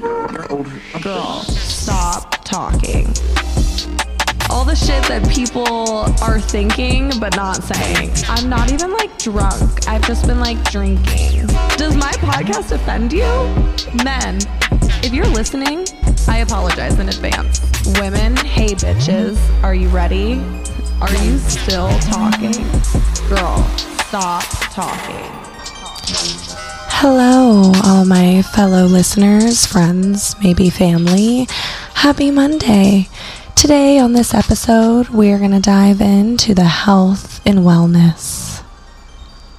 Girl, stop talking. All the shit that people are thinking but not saying. I'm not even like drunk. I've just been like drinking. Does my podcast offend you? Men, if you're listening, I apologize in advance. Women, hey bitches, are you ready? Are you still talking? Girl, stop talking. Hello, all my fellow listeners, friends, maybe family. Happy Monday. Today, on this episode, we're going to dive into the health and wellness.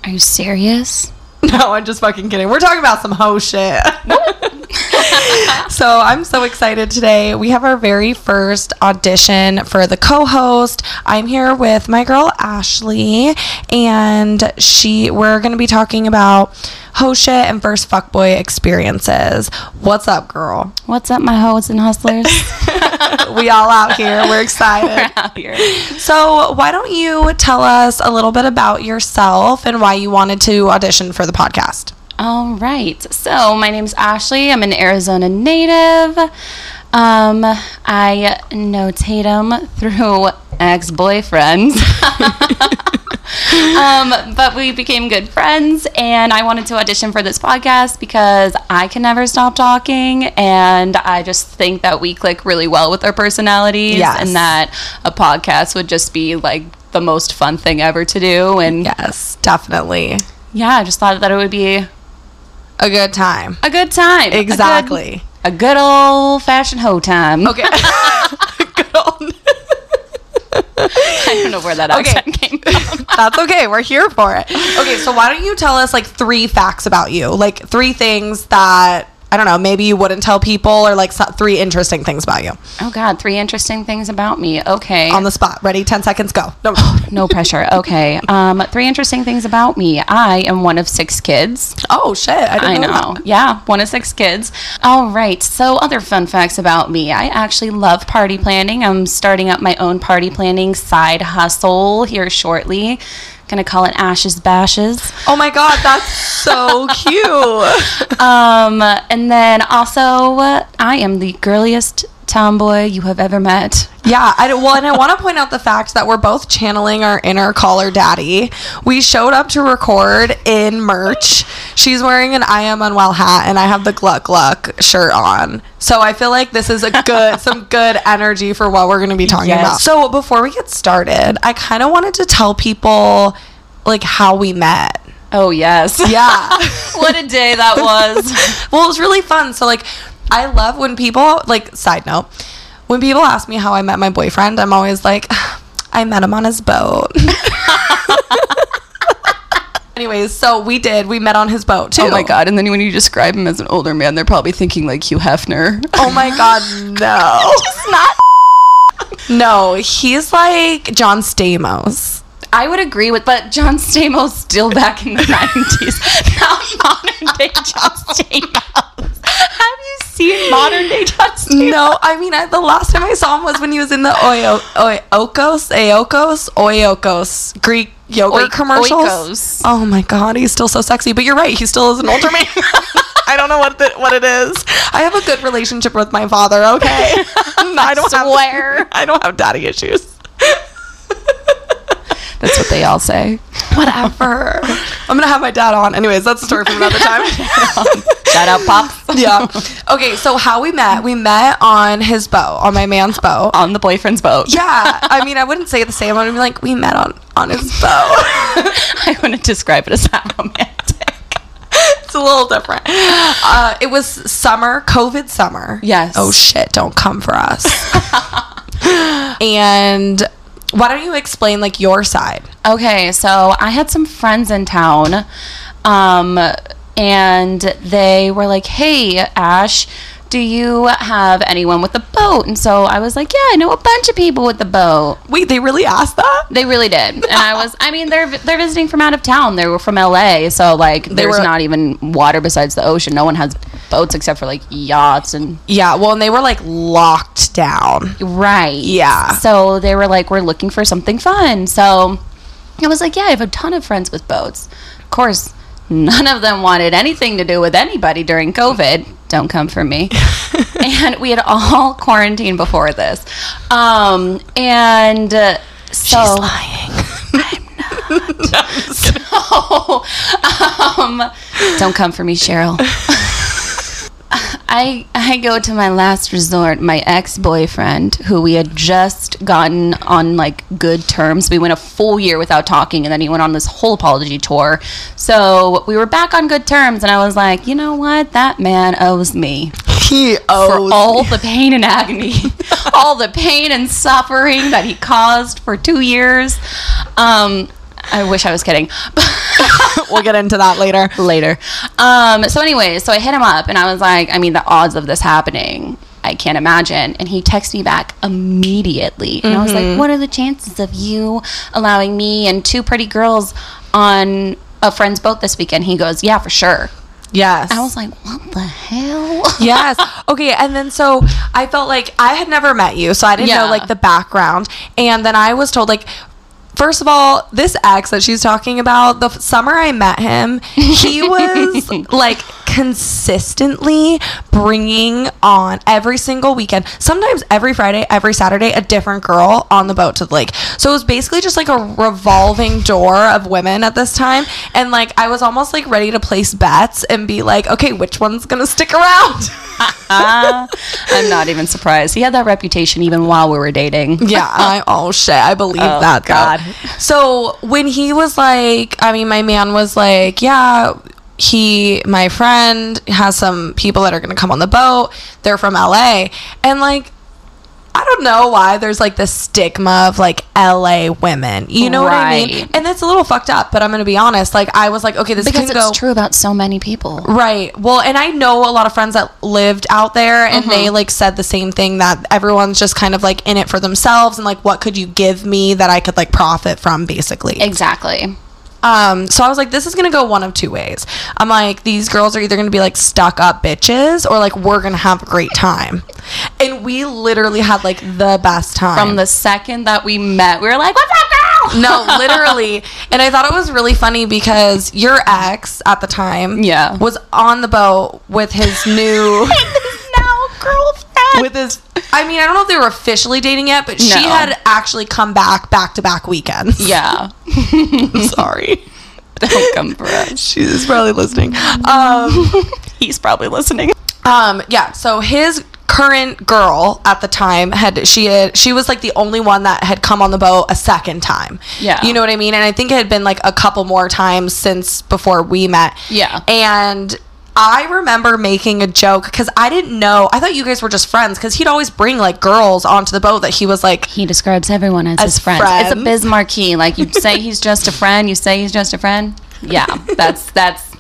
Are you serious? No, I'm just fucking kidding. We're talking about some hoe shit. so I'm so excited today. We have our very first audition for the co-host. I'm here with my girl Ashley, and she we're gonna be talking about hoe shit and first fuckboy experiences. What's up, girl? What's up, my hoes and hustlers? we all out here. We're excited. We're out here. So, why don't you tell us a little bit about yourself and why you wanted to audition for the podcast? All right. So, my name's Ashley. I'm an Arizona native. Um, I know Tatum through ex boyfriends. um, but we became good friends, and I wanted to audition for this podcast because I can never stop talking, and I just think that we click really well with our personalities, Yes. and that a podcast would just be like the most fun thing ever to do. And Yes, definitely. yeah, I just thought that it would be A good time. a good time. A good- Exactly. A good, old fashioned hoe time. Okay. Good old- I don't know where that Okay. accent came from. That's okay. We're here for it. Okay, so why don't you tell us like three facts about you? Like three things that I don't know, maybe you wouldn't tell people or like three interesting things about you. Oh God, three interesting things about me. Okay. On the spot. Ready? 10 seconds go. No. no pressure. Okay. Um, three interesting things about me. I am one of six kids. Oh shit. I didn't I know. know. Yeah, one of six kids. All right. So, other fun facts about me. I actually love party planning. I'm starting up my own party planning side hustle here shortly. Gonna call it Ashes Bashes. Oh my god, that's so cute. Um, and then also, uh, I am the girliest tomboy you have ever met. Yeah, I well, and I want to point out the fact that we're both channeling our inner Call Her Daddy. We showed up to record in merch. She's wearing an I am unwell hat, and I have the Gluck Gluck shirt on. So I feel like this is a good, some good energy for what we're going to be talking Yes. about. So before we get started, I kind of wanted to tell people like how we met. Oh, yes. Yeah. what a day that was. well, it was really fun. So like, I love when people like. Side note, when people ask me how I met my boyfriend, I'm always like, I met him on his boat. Anyways, so we did. We met on his boat oh too. Oh my god! And then when you describe him as an older man, they're probably thinking like Hugh Hefner. Oh my god, no. not. No, he's like John Stamos. I would agree with, but John Stamos still back in the nineties, not modern day John Stamos. Have you seen modern day John Stamos? No, I mean I, the last time I saw him was when he was in the Oyo, Oy, Okos, Aokos, Oyokos Greek yogurt Oik- commercials. Oikos. Oh my god, he's still so sexy. But you're right, he still is an older man. I don't know what the, what it is. I have a good relationship with my father. Okay, I don't swear. have I don't have daddy issues. That's what they all say. Whatever. I'm gonna have my dad on. Anyways, that's a story from another time. Shout out, pops. yeah. Okay, so how we met? We met on his boat, on my man's boat. On the boyfriend's boat. Yeah, I mean, I wouldn't say it the same. I would be like, we met on on his boat. I wouldn't describe it as that romantic. it's a little different. Uh, it was summer, COVID summer. Yes. Oh shit! Don't come for us. and why don't you explain like your side? Okay, so I had some friends in town, um, and they were like, "Hey, Ash, do you have anyone with a boat?" And so I was like, "Yeah, I know a bunch of people with the boat." Wait, they really asked that? They really did, and I was. I mean, they're they're visiting from out of town. They were from LA, so like, there's were- not even water besides the ocean. No one has boats except for like yachts and Yeah. Well, and they were like locked down. Right. Yeah. So they were like, we're looking for something fun. So I was like, yeah, I have a ton of friends with boats. Of course, none of them wanted anything to do with anybody during COVID. Don't come for me. and we had all quarantined before this. Um, and uh, so. She's lying. I'm So, um, don't come for me, Cheryl. I I go to my last resort, my ex boyfriend, who we had just gotten on like good terms. We went a full year without talking, and then he went on this whole apology tour. So we were back on good terms, and I was like, you know what, that man owes me He owes for all the pain and agony, all the pain and suffering that he caused for two years. Um, I wish I was kidding. we'll get into that later. later. Um, so anyway, so I hit him up and I was like, I mean, the odds of this happening, I can't imagine. And he texted me back immediately. And I was like, what are the chances of you allowing me and two pretty girls on a friend's boat this weekend? He goes, yeah, for sure. Yes. I was like, what the hell? yes. Okay. And then so I felt like I had never met you, so I didn't know like the background. And then I was told like. First of all, this ex that she's talking about, the summer I met him, he was like consistently bringing on every single weekend, sometimes every Friday, every Saturday, a different girl on the boat to the lake. So it was basically just like a revolving door of women at this time. And like I was almost like ready to place bets and be like, okay, which one's going to stick around? Ah, I'm not even surprised. He had that reputation even while we were dating. yeah I, oh shit i believe Oh, that though. God. so when he was like i mean my man was like yeah he my friend has some people that are gonna come on the boat they're from la and like I don't know why there's like this stigma of like LA women. You know what I mean? And that's a little fucked up, but I'm going to be honest. Like I was like, okay, this Because can it's go true about so many people. Right. Well, and I know a lot of friends that lived out there and they Mm-hmm. like said the same thing that everyone's just kind of like in it for themselves and like what could you give me that I could like profit from basically. Exactly. Um so I was like this is going to go one of two ways. I'm like these girls are either going to be like stuck up bitches or like we're going to have a great time. And we literally had like the best time. From the second that we met, we were like, "What's up, girl?" no, literally. And I thought it was really funny because your ex at the time Yeah. was on the boat with his new now girlfriend. With his I mean, I don't know if they were officially dating yet, but she No. had actually come back back to back weekends. yeah, Sorry. don't come for us. She's probably listening. Um He's probably listening. um yeah, so his current girl at the time had she had she was like the only one that had come on the boat a second time. Yeah. You know what I mean? And I think it had been like a couple more times since before we met. Yeah. And I remember making a joke because I didn't know. I thought you guys were just friends because he'd always bring like girls onto the boat that he was like, He describes everyone as, As his friend. It's a. Bismarcky. Like you say, he's just a friend. You say he's just a friend. Yeah, that's that's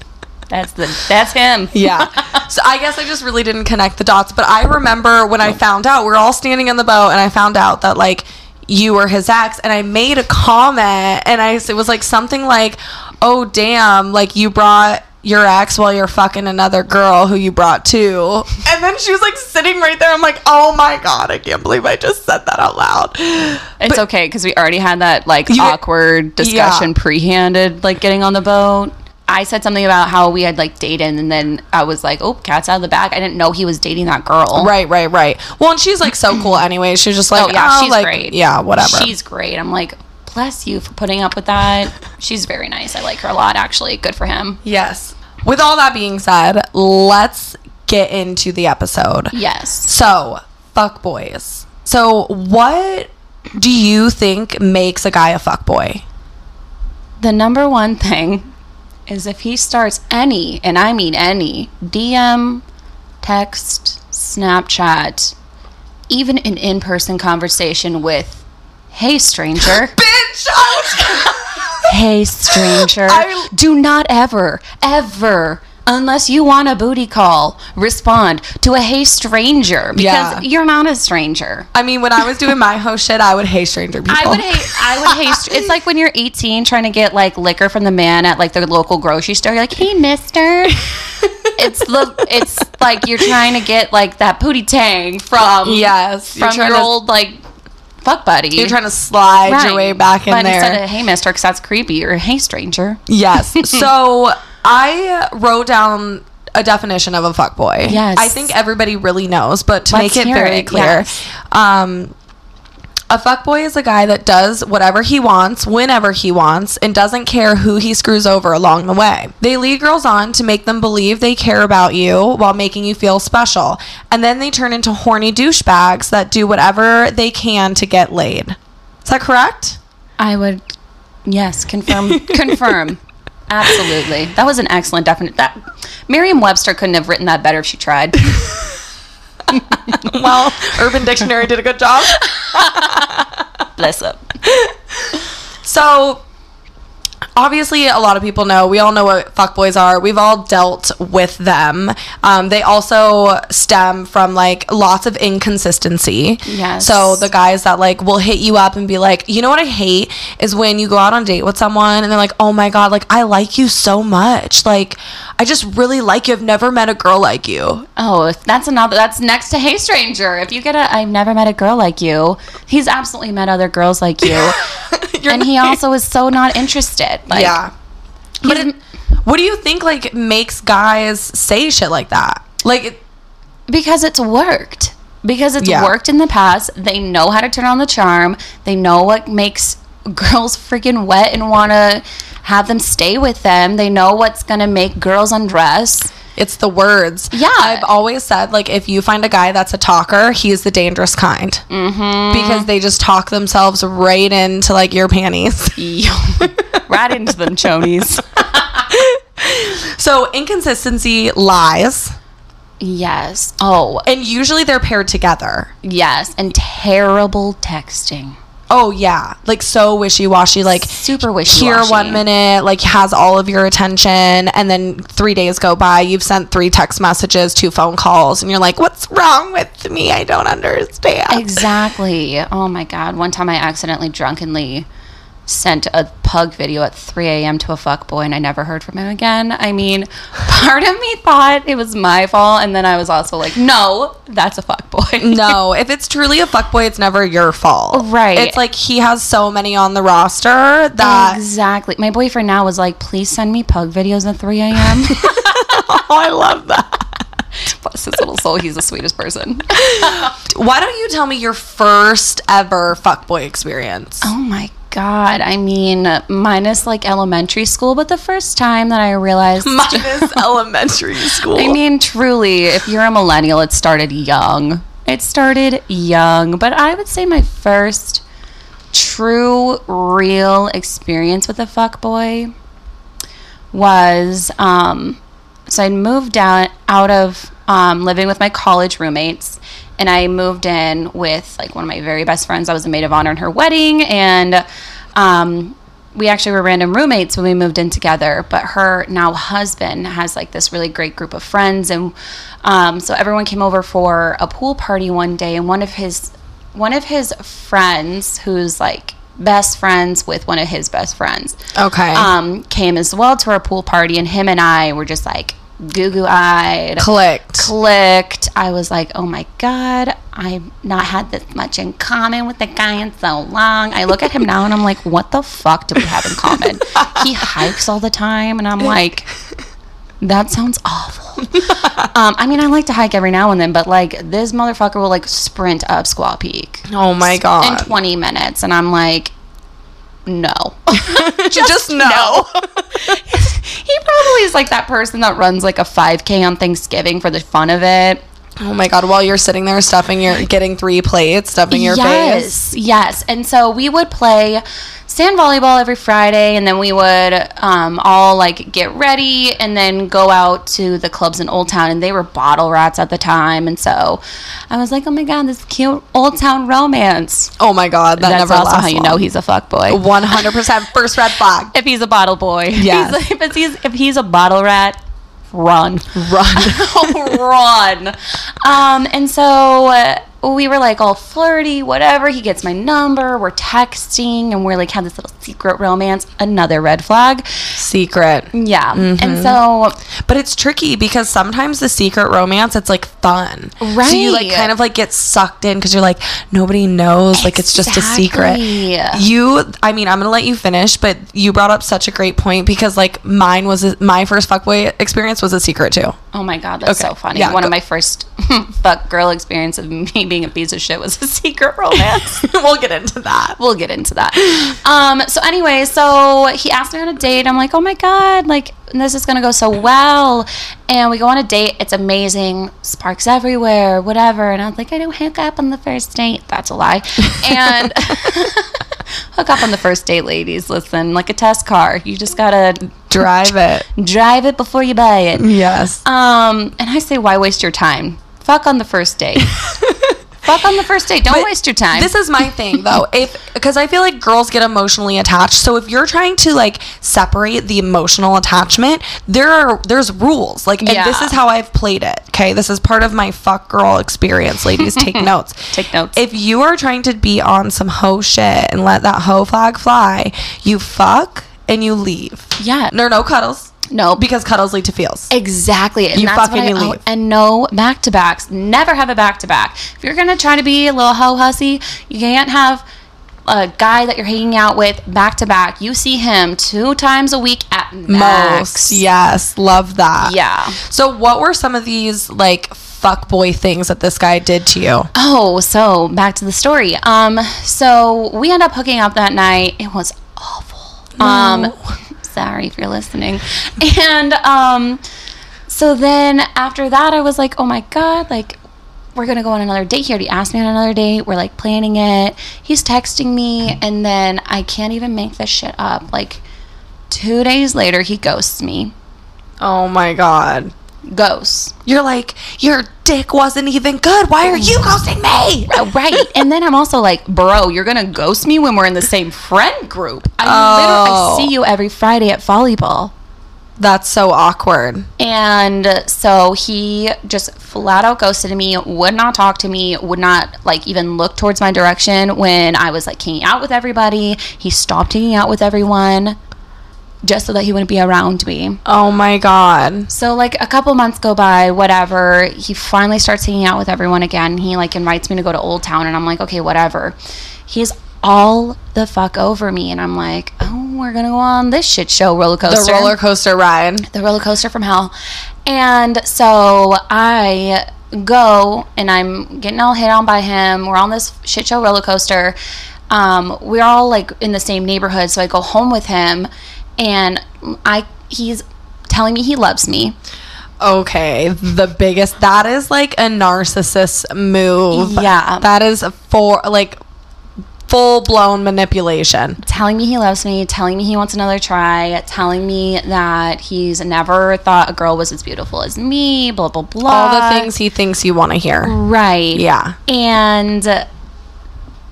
that's the that's him. yeah. so I guess I just really didn't connect the dots. But I remember when I found out, we're all standing on the boat and I found out that like you were his ex and I made a comment and I it was like something like, oh damn, like you brought your ex while you're fucking another girl who you brought to. And then she was like sitting right there. I'm like, oh my God, I can't believe I just said that out loud. It's okay because we already had that like You- awkward discussion Yeah. pre-handed, like getting on the boat. I said something about how we had like dated, and then I was like, "Oh, cat's out of the bag." I didn't know he was dating that girl. Right, right, right. Well, and she's like so cool anyway. She's just like, Oh yeah, oh, she's like, great. Yeah, whatever. She's great. I'm like, bless you for putting up with that. She's very nice. I like her a lot. Actually, good for him. Yes. With all that being said, let's get into the episode. Yes. So, fuck boys. So, what do you think makes a guy a fuck boy? The number one thing is if he starts any, and I mean any, DM, text, Snapchat, even an in person conversation with, hey, stranger. Bitch! Hey, stranger. I- Do not ever, ever. Unless you want a booty call, respond to a hey stranger because Yeah. you're not a stranger. I mean, when I was doing my host shit, I would hate stranger people. I would hate. I would hate. It's like when you're 18 trying to get like liquor from the man at like the local grocery store. You're like, "Hey, Mister." it's the. It's like you're trying to get like that booty tang from Yes, from your old like fuck buddy. You're trying to slide your way back in but there. instead of "Hey, Mister," because that's creepy. Or "Hey, stranger." Yes. So I wrote down a definition of a fuckboy. Yes. I think everybody really knows, but to Let's make it very it, clear, yes. um, a fuckboy is a guy that does whatever he wants, whenever he wants, and doesn't care who he screws over along the way. They lead girls on to make them believe they care about you while making you feel special. And then they turn into horny douchebags that do whatever they can to get laid. Is that correct? I would, yes, confirm, confirm. Absolutely. That was an excellent definition. That Merriam-Webster couldn't have written that better if she tried. Well, Urban Dictionary did a good job. Bless up. So, obviously, a lot of people know. We all know what fuckboys are. We've all dealt with them. Um, they also stem from like lots of inconsistency. Yes. So the guys that like will hit you up and be like, you know what I hate is when you go out on a date with someone and they're like, oh my god, like I like you so much, like I just really like you. I've never met a girl like you. Oh, that's another. That's next to Hey Stranger. If you get a, I've never met a girl like you. He's absolutely met other girls like you, and he also is so not interested. Like, yeah. But it, what do you think like makes guys say shit like that? Like. it- because it's worked. Because it's Yeah. worked in the past. They know how to turn on the charm. They know what makes girls freaking wet and want to have them stay with them. They know what's going to make girls undress. It's the words. Yeah. I've always said, like, if you find a guy that's a talker, he's the dangerous kind. Mm-hmm. Because they just talk themselves right into, like, your panties. right into them chonies. so, inconsistency lies, Yes. Oh, and usually they're paired together. yes. And terrible texting. Oh, yeah. Like, so wishy washy. Like, Super wishy-washy. here one minute, like, has all of your attention, and then three days go by, you've sent three text messages, two phone calls, and you're like, what's wrong with me? I don't understand. Exactly. Oh my god. One time I accidentally drunkenly sent a pug video at 3 a.m. to a fuck boy and I never heard from him again. I mean, part of me thought it was my fault, and then I was also like, no, that's a fuck boy. no, if it's truly a fuck boy, it's never your fault. Right. It's like he has so many on the roster that Exactly. My boyfriend now was like, please send me pug videos at 3 a.m. oh, I love that. Bless his little soul. He's the sweetest person. Why don't you tell me your first ever fuckboy experience? Oh my god. I mean, minus like elementary school, but the first time that I realized Minus elementary school. I mean, truly, if you're a millennial, it started young. It started young, but I would say my first true, real experience with a fuckboy was um, so I'd moved out out of um, living with my college roommates, and I moved in with like one of my very best friends. I was a maid of honor in her wedding, and um, we actually were random roommates when we moved in together. But her now husband has like this really great group of friends, and um, so everyone came over for a pool party one day, and one of his one of his friends, who's like best friends with one of his best friends, okay. um, came as well to our pool party, and him and I were just like goo goo eyed, Clicked. clicked. I was like, oh my god, I've not had this much in common with the guy in so long. I look at him now and I'm like, what the fuck do we have in common? he hikes all the time, and I'm like. That sounds awful. um, I mean, I like to hike every now and then, but like this motherfucker will like sprint up Squaw Peak oh my god! in 20 minutes, and I'm like, no. Just, no. he probably is like that person that runs like a 5K on Thanksgiving for the fun of it. Oh my god, while you're sitting there stuffing your getting three plates, stuffing your face. yes, yes. And so we would play sand volleyball every Friday, and then we would um, all like get ready and then go out to the clubs in Old Town, and they were bottle rats at the time. And so I was like, oh my god, this cute Old Town romance. Oh my god, that That's never also lasts how you know he's a fuck boy. one hundred percent first red flag. if he's a bottle boy. Yes. He's- if, he's, if he's a bottle rat, run. Run. run. Um, and so uh, we were like all flirty, whatever. He gets my number. We're texting, and we're like had this little secret romance. Another red flag. Secret. Yeah. Mm-hmm. And so But it's tricky because sometimes the secret romance, it's like fun. So you like kind of like get sucked in because you're like, nobody knows. Like it's just a secret. You, I mean, I'm going to let you finish, but you brought up such a great point because like mine was, a, my first fuckboy experience was a secret too. Oh my god, that's Okay. so funny. Yeah, One go- of my first fuck girl experience of me being a piece of shit was a secret romance. we'll get into that. we'll get into that. Um, so anyway, so he asked me on a date. I'm like, oh my god, like this is gonna go so well. And we go on a date. It's amazing. Sparks everywhere, whatever. And I was like, I don't hook up on the first date. That's a lie. And hook up on the first date, ladies. Listen, like a test car. You just gotta Drive it. drive it before you buy it. Yes. Um, and I say, why waste your time? Fuck on the first date. Fuck on the first date. Don't But waste your time. This is my thing though. If because I feel like girls get emotionally attached. So if you're trying to like separate the emotional attachment, there are there's rules. Like and this is how I've played it. Okay? This is part of my fuck girl experience. Ladies, take notes. Take notes. If you are trying to be on some hoe shit and let that hoe flag fly, you fuck and you leave. Yeah. No no cuddles. No. Because cuddles lead to feels. Exactly. And You that's fucking I, leave. and no back to backs. Never have a back to back. If you're gonna try to be a little hoe hussy, you can't have a guy that you're hanging out with back to back. You see him two times a week at max. Most. Yes. Love that. Yeah. So what were some of these like fuck boy things that this guy did to you? Oh, so back to the story. Um, so we end up hooking up that night. It was awful. Um, sorry if you're listening. And um, so then after that, I was like, oh my god, like we're gonna go on another date. He already asked me on another date. We're like planning it. He's texting me, and then I can't even make this shit up. Like two days later, he ghosts me. Oh my god. Ghosts. You're like, your dick wasn't even good. Why are you ghosting me? Uh, right. And then I'm also like, bro, you're gonna ghost me when we're in the same friend group. I Oh. literally I see you every Friday at volleyball. That's so awkward. And so he just flat out ghosted me, would not talk to me, would not like even look towards my direction when I was like hanging out with everybody. He stopped hanging out with everyone just so that he wouldn't be around me. Oh my god. So like a couple months go by, whatever. He finally starts hanging out with everyone again. He like invites me to go to Old Town, and I'm like, okay, whatever. He's all the fuck over me, and I'm like, oh, we're gonna go on this shit show roller coaster. The roller coaster ride. the roller coaster from hell. And so I go, and I'm getting all hit on by him. We're on this shit show roller coaster. Um, we're all like in the same neighborhood, so I go home with him, and I he's telling me he loves me. Okay, the biggest. That is like a narcissist move. Yeah. That is for like full blown manipulation. telling me he loves me, telling me he wants another try, telling me that he's never thought a girl was as beautiful as me, blah blah blah. All the things he thinks you want to hear. Right. Yeah. And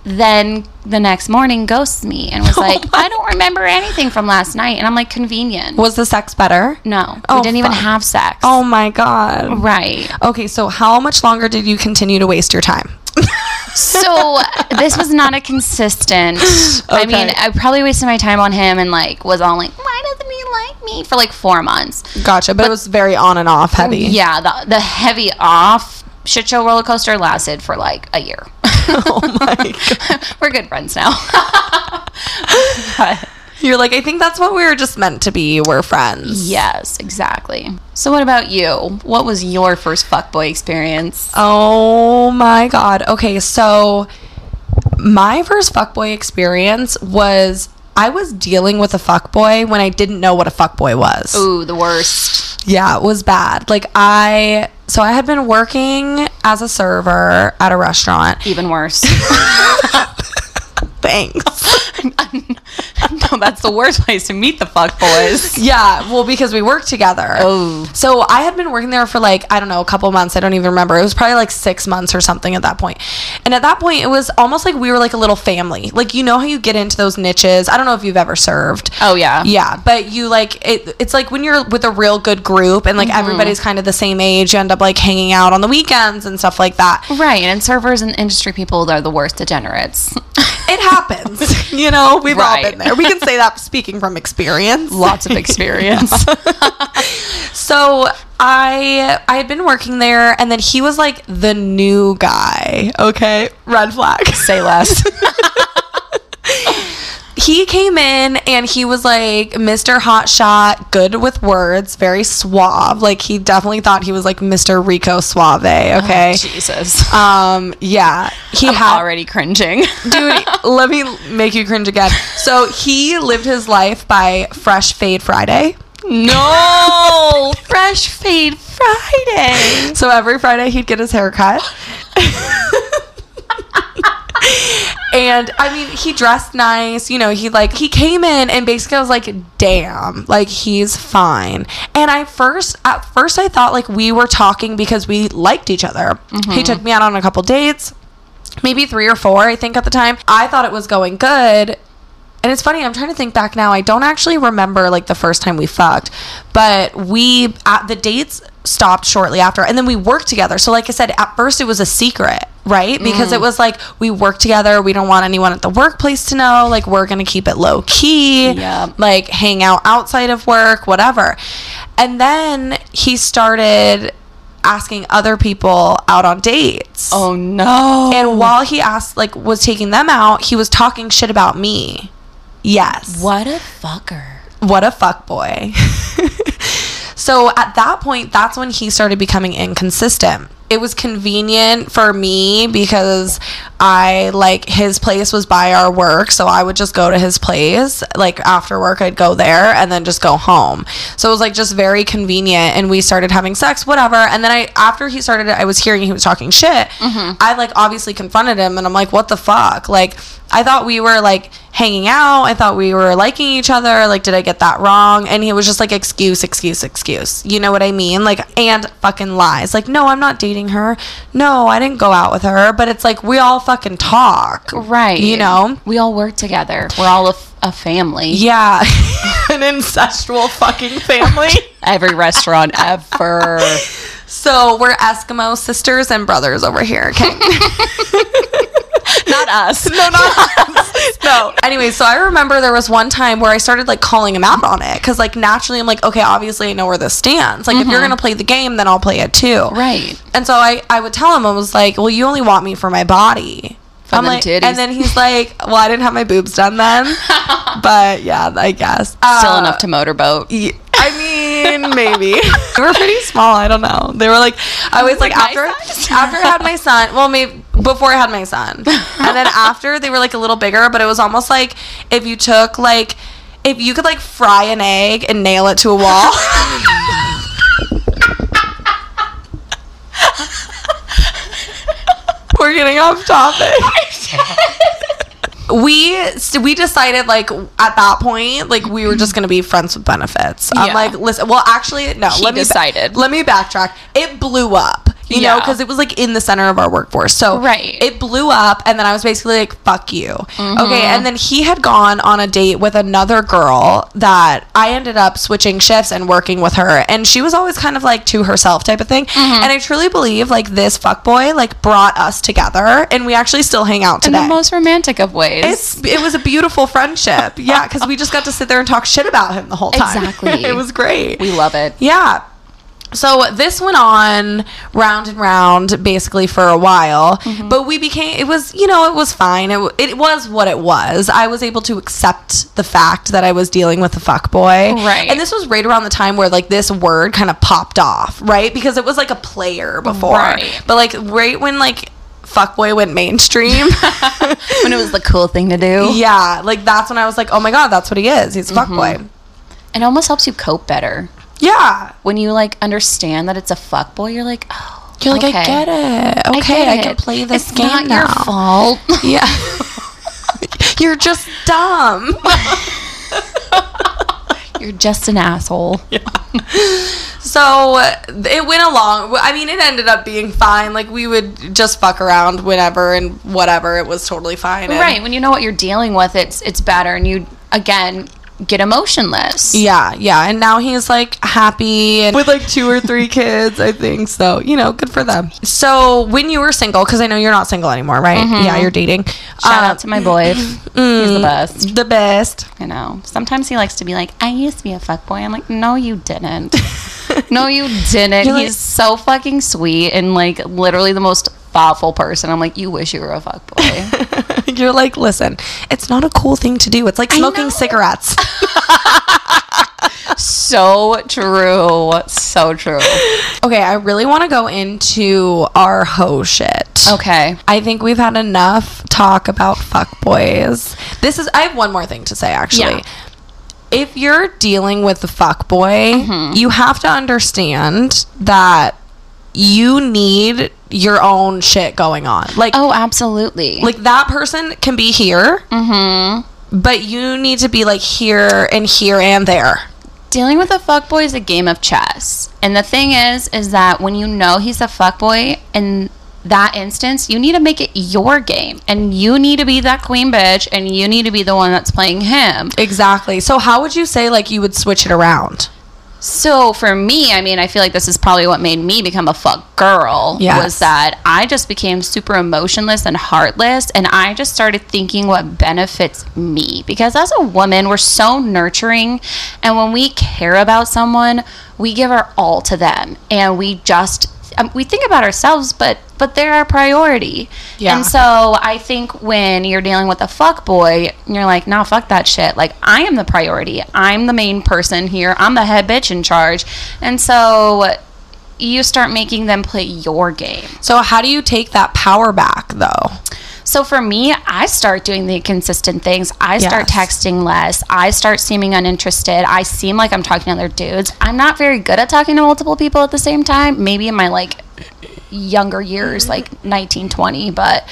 then the next morning ghosts me and was oh like, I don't remember anything from last night. And I'm like, convenient. Was the sex better? no. Oh, we didn't even have sex. Oh my god. Right. Okay, so how much longer did you continue to waste your time? So this was not a consistent. Okay. I mean, I probably wasted my time on him and like was all like, why doesn't he like me for like four months? Gotcha, but, it was very on and off heavy. Yeah, the the heavy off shit show roller coaster lasted for like a year. oh my god. We're good friends now. You're like, I think that's what we were just meant to be. We're friends. yes, exactly. So what about you? What was your first fuckboy experience? Oh my god. Okay, so my first fuckboy experience was I was dealing with a fuckboy when I didn't know what a fuckboy was. Ooh, the worst. Yeah, it was bad. Like I so I had been working as a server at a restaurant. Even worse. Thanks. no, that's the worst place to meet the fuck boys. Yeah, well, because we worked together. Oh. So I had been working there for like, I don't know, a couple months. I don't even remember. It was probably like six months or something at that point. And at that point, it was almost like we were like a little family. Like, you know how you get into those niches? I don't know if you've ever served. Oh yeah. Yeah, but you like it. It's like when you're with a real good group and like mm-hmm. everybody's kind of the same age. You end up like hanging out on the weekends and stuff like that. Right, and servers and industry people are the worst degenerates. It happens, you know. We've all been there. We can say that speaking from experience. Lots of experience. So I I had been working there, and then he was like the new guy. Okay, red flag. Say less. he came in and he was like Mr. Hotshot, good with words, very suave. Like he definitely thought he was like Mr. Rico Suave. Okay. Jesus. Um. Yeah. He I'm had already cringing. dude. let me make you cringe again. So he lived his life by Fresh Fade Friday. no, Fresh Fade Friday. So every Friday he'd get his hair cut. and I mean, he dressed nice. You know, he like he came in and basically I was like, "Damn, like he's fine." And I first at first I thought like we were talking because we liked each other. He mm-hmm. took me out on a couple dates, maybe 3 or 4, I think at the time. I thought it was going good. And it's funny, I'm trying to think back now. I don't actually remember like the first time we fucked, but we at the dates stopped shortly after and then we worked together. So like I said, at first it was a secret, right? Because it mm. was like we work together, we don't want anyone at the workplace to know, like we're going to keep it low key, Yeah. like hang out outside of work, whatever. And then he started asking other people out on dates. Oh no. And while he asked, like, was taking them out, he was talking shit about me. Yes. what a fucker. What a fuck boy. so at that point, that's when he started becoming inconsistent. It was convenient for me because I like his place was by our work, so I would just go to his place. Like after work, I'd go there and then just go home. So it was like just very convenient, and we started having sex, whatever. And then I, after he started, I was hearing he was talking shit. Mm-hmm. I like obviously confronted him, and I'm like, what the fuck? Like I thought we were like hanging out. I thought we were liking each other. Like, did I get that wrong? And he was just like, excuse, excuse, excuse. You know what I mean? Like, and fucking lies. Like, no, I'm not dating her. No, I didn't go out with her. But it's like, we all fucking talk. Right. You know? We all work together. We're all a, f- a family. Yeah. An incestual fucking family. Every restaurant ever. so we're Eskimo sisters and brothers over here. Okay. Not us. No, not us. no. Anyway, so I remember there was one time where I started like calling him out on it because like naturally I'm like, okay, obviously I know where this stands. Like if you're gonna play the game, then I'll play it too. Right. And so I I would tell him I was like, well, you only want me for my body. I'm like, titties. and then he's like, well, I didn't have my boobs done then, but yeah, I guess Still Uh, enough to motorboat. Ye- I mean, maybe they were pretty small. I don't know. They were like, I was like Like after after I had my son. Well, maybe before I had my son, and then after they were like a little bigger. But it was almost like if you took like if you could like fry an egg and nail it to a wall. We're getting off topic. We so we decided like at that point like we were just gonna be friends with benefits. I'm Yeah. like, listen. Well, actually, no. He let me ba- decided. let me backtrack. It blew up. You know, because it was like in the center of our workforce. So Right. it blew up, and then I was basically like, "Fuck you." Mm-hmm. Okay, and then he had gone on a date with another girl that I ended up switching shifts and working with her, and she was always kind of like to herself type of thing. Mm-hmm. And I truly believe like this fuck boy like brought us together, and we actually still hang out In today. the most romantic of ways. It's it was a beautiful friendship. Yeah, because we just got to sit there and talk shit about him the whole time. Exactly. it was great. we love it. yeah. So this went on round and round basically for a while, Mm-hmm. but we became it was, you know, it was fine. It, it was what it was. I was able to accept the fact that I was dealing with a fuck boy. Right. And this was right around the time where like this word kind of popped off, right? Because it was like a player before. Right. But like right when like fuckboy went mainstream. When it was the cool thing to do. Yeah, like that's when I was like, oh my god, that's what he is. He's a fuckboy. Mm-hmm. It almost helps you cope better. Yeah. When you like understand that it's a fuckboy, you're like, oh, You're like, I get it. Okay, I, get can it. play this it's game not now. your fault. Yeah. You're just dumb. You're just an asshole. So it went along. I mean, it ended up being fine. Like we would just fuck around whenever and whatever. It was totally fine. Right. When you know what you're dealing with, it's it's better, and you again get emotionless. Yeah, yeah. And now he's like happy and with like two or three kids, I think. So, you know, good for them. So, when you were single, because I know you're not single anymore, right? Yeah, you're dating. Mm-hmm. Shout Uh, out to my boy. He's the best. the best. I know. Sometimes he likes to be like, I used to be a fuckboy. I'm like, no, you didn't. no, you didn't. You're like- He's so fucking sweet and like literally the most thoughtful person. I'm like, you wish you were a fuckboy. You're like, listen, it's not a cool thing to do. It's like smoking cigarettes. so true. So true. okay, I really want to go into our hoe shit. Okay. I think we've had enough talk about fuckboys. This is I have one more thing to say actually. Yeah. If you're dealing with the fuckboy, Mm-hmm. you have to understand that you need your own shit going on. Like Oh, absolutely. like that person can be here, mm-hmm. but you need to be like here and here and there. Dealing with a fuckboy is a game of chess. And the thing is, is that when you know he's a fuckboy in that instance, you need to make it your game. And you need to be that queen bitch and you need to be the one that's playing him. Exactly. So how would you say like you would switch it around? So for me, I mean, I feel like this is probably what made me become a fuck girl. Yes. Was that I just became super emotionless and heartless, and I just started thinking what benefits me. Because as a woman, we're so nurturing, and when we care about someone, we give our all to them, and we just um, we think about ourselves, but but they're our priority. Yeah. And so I think when you're dealing with a fuck boy, you're like, nah, fuck that shit. Like I am the priority. I'm the main person here. I'm the head bitch in charge. And so you start making them play your game. So how do you take that power back though? So for me, I start doing the consistent things. I start Yes. texting less. I start seeming uninterested. I seem like I'm talking to other dudes. I'm not very good at talking to multiple people at the same time. Maybe in my like younger years, like 19, 20, but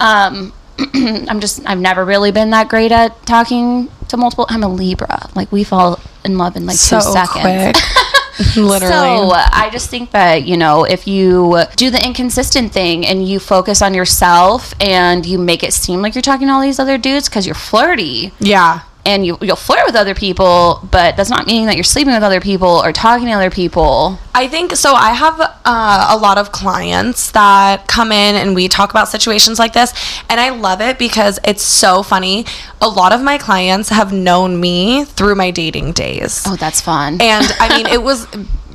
um I'm just I've never really been that great at talking to multiple I'm a Libra. Like we fall in love in like so two seconds. Literally. So I just think that, you know, if you do the inconsistent thing and you focus on yourself and you make it seem like you're talking to all these other dudes because you're flirty yeah. And you, you'll flirt with other people, but that's not meaning that you're sleeping with other people or talking to other people. I think so. I have uh, a lot of clients that come in and we talk about situations like this, and I love it because it's so funny. A lot of my clients have known me through my dating days, Oh, that's fun. and I mean, it was,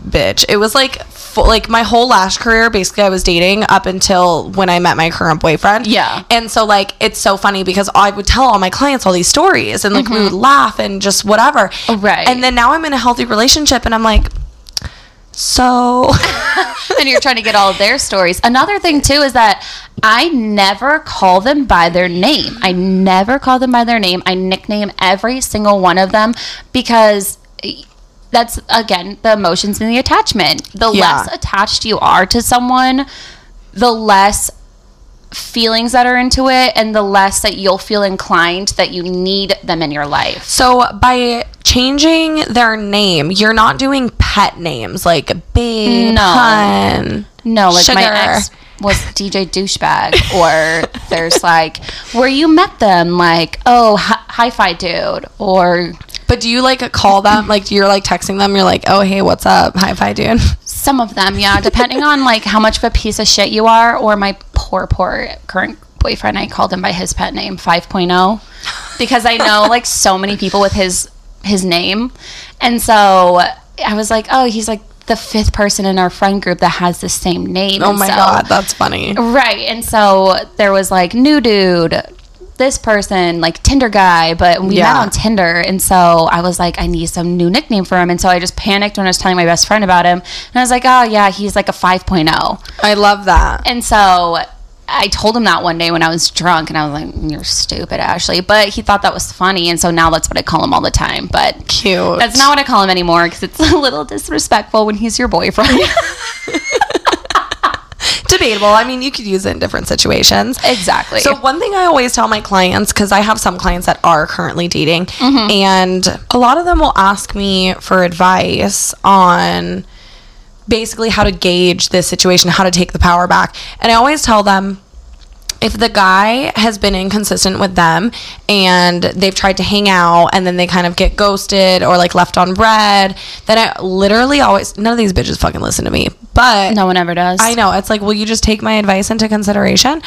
bitch, it was like. fu- Like my whole last career, basically, I was dating up until when I met my current boyfriend. Yeah. And so, like, it's so funny because I would tell all my clients all these stories and, like, we would mm-hmm. laugh and just whatever. Oh, right. And then now I'm in a healthy relationship and I'm like, so. and you're trying to get all of their stories. Another thing too is that I never call them by their name. I never call them by their name. I nickname every single one of them because that's again the emotions and the attachment. The Yeah. less attached you are to someone, the less feelings that are into it and the less that you'll feel inclined that you need them in your life. So by changing their name, you're not doing pet names like babe, No. hun. No, like my Sugar. ex was DJ douchebag, or there's like where you met them, like oh hi- hi-fi dude, or But do you like call them like you're like texting them? You're like, oh hey, what's up? Hi fi dude. some of them, yeah, depending on like how much of a piece of shit you are, or my poor poor current boyfriend, I called him by his pet name 5.0 because I know like so many people with his his name, and so I was like, oh, he's like the fifth person in our friend group that has the same name. Oh and my so- god, that's funny. Right. And so there was like new dude, this person, like Tinder guy, but we Yeah. met on Tinder. And so I was like, I need some new nickname for him. And so I just panicked when I was telling my best friend about him. And I was like, oh, yeah, he's like a 5.0. I love that. And so I told him that one day when I was drunk, and I was like, mm, "You're stupid, Ashley." But he thought that was funny, and so now that's what I call him all the time. But Cute. that's not what I call him anymore because it's a little disrespectful when he's your boyfriend. debatable. I mean, you could use it in different situations. Exactly. So one thing I always tell my clients because I have some clients that are currently dating, mm-hmm. and a lot of them will ask me for advice on basically how to gauge this situation, how to take the power back, and I always tell them if the guy has been inconsistent with them and they've tried to hang out and then they kind of get ghosted or like left on read, then I literally always none of these bitches fucking listen to me. But no one ever does. I know it's like, will you just take my advice into consideration?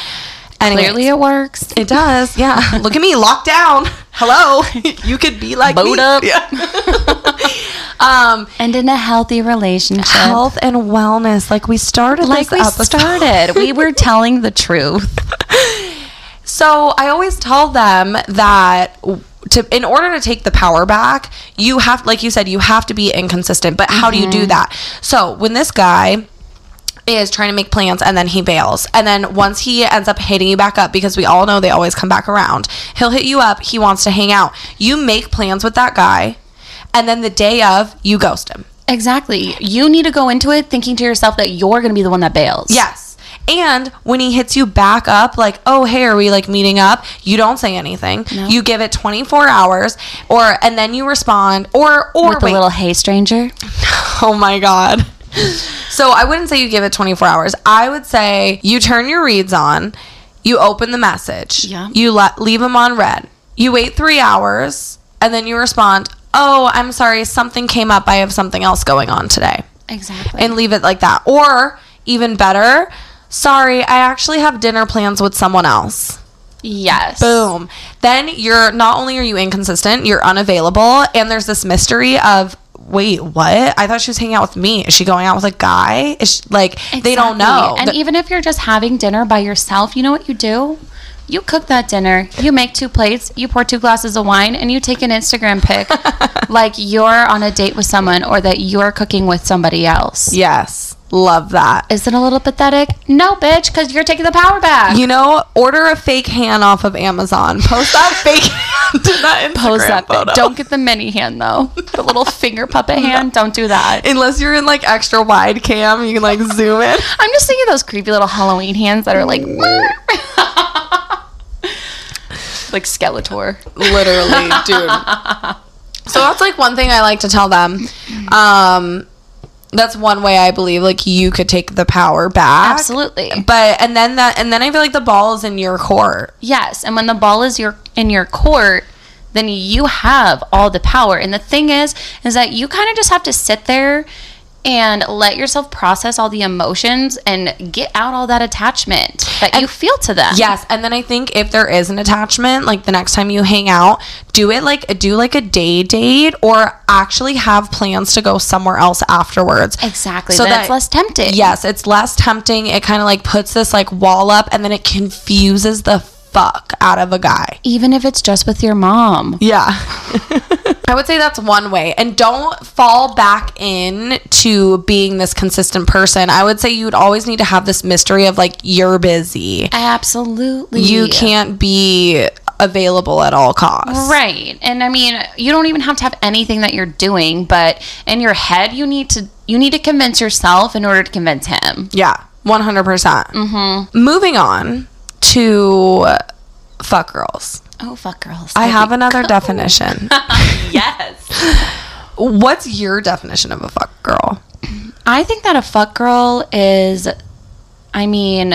Anyways, Clearly, it works. it does. Yeah. Look at me, locked down. Hello. you could be like Bowed me. up. Yeah. um, And in a healthy relationship. health and wellness. Like we started like this we episode. started. we were telling the truth. So I always tell them that to in order to take the power back, you have like you said, you have to be inconsistent. But how do you do that? So when this guy is trying to make plans and then he bails. And then once he ends up hitting you back up because we all know they always come back around. He'll hit you up, he wants to hang out. You make plans with that guy and then the day of you ghost him. Exactly. You need to go into it thinking to yourself that you're going to be the one that bails. Yes. And when he hits you back up, like, oh, hey, are we like meeting up? You don't say anything. No. You give it 24 hours, or and then you respond, or or With a little hey stranger. oh my god. So I wouldn't say you give it 24 hours. I would say you turn your reads on, you open the message, Yeah. you let leave them on read. You wait three hours, and then you respond, oh, I'm sorry, something came up. I have something else going on today Exactly. and leave it like that. Or even better, sorry, I actually have dinner plans with someone else. yes. Boom. Then you're not only are you inconsistent, you're unavailable, and there's this mystery of wait, what? I thought she was hanging out with me. Is she going out with a guy? Is she, like they don't know. And even if you're just having dinner by yourself, you know what you do? You cook that dinner, you make two plates, you pour two glasses of wine, and you take an Instagram pic like you're on a date with someone or that you're cooking with somebody else. yes, love that. Is it a little pathetic? No, bitch, because you're taking the power back. You know, order a fake hand off of Amazon. Post that fake hand to that Instagram Post that. photo. Don't get the mini hand though. The little finger puppet hand. Don't do that. Unless you're in like extra wide cam, you can like zoom in. I'm just thinking those creepy little Halloween hands that are like, like Skeletor. literally dude so that's like one thing i like to tell them um that's one way i believe like you could take the power back Absolutely. but and then that and then i feel like the ball is in your court Yes, and when the ball is your in your court, then you have all the power. And the thing is, is that you kind of just have to sit there and let yourself process all the emotions and get out all that attachment that you feel to them. yes and then i think if there is an attachment like the next time you hang out do it like do like a day date or actually have plans to go somewhere else afterwards Exactly. So that's that- less tempting. Yes, it's less tempting. It kind of like puts this like wall up and then it confuses the fuck out of a guy. Even if it's just with your mom. Yeah. I would say that's one way. And don't fall back in to being this consistent person. I would say you would always need to have this mystery of like you're busy. Absolutely. You can't be available at all costs. Right. And I mean, you don't even have to have anything that you're doing, but in your head you need to you need to convince yourself in order to convince him. Yeah. 100%. percent mm-hmm. Moving on to fuck girls. Oh fuck girls. I Here have another go. definition. yes. What's your definition of a fuck girl? I think that a fuck girl is, I mean,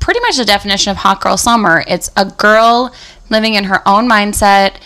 pretty much the definition of hot girl summer. It's a girl living in her own mindset,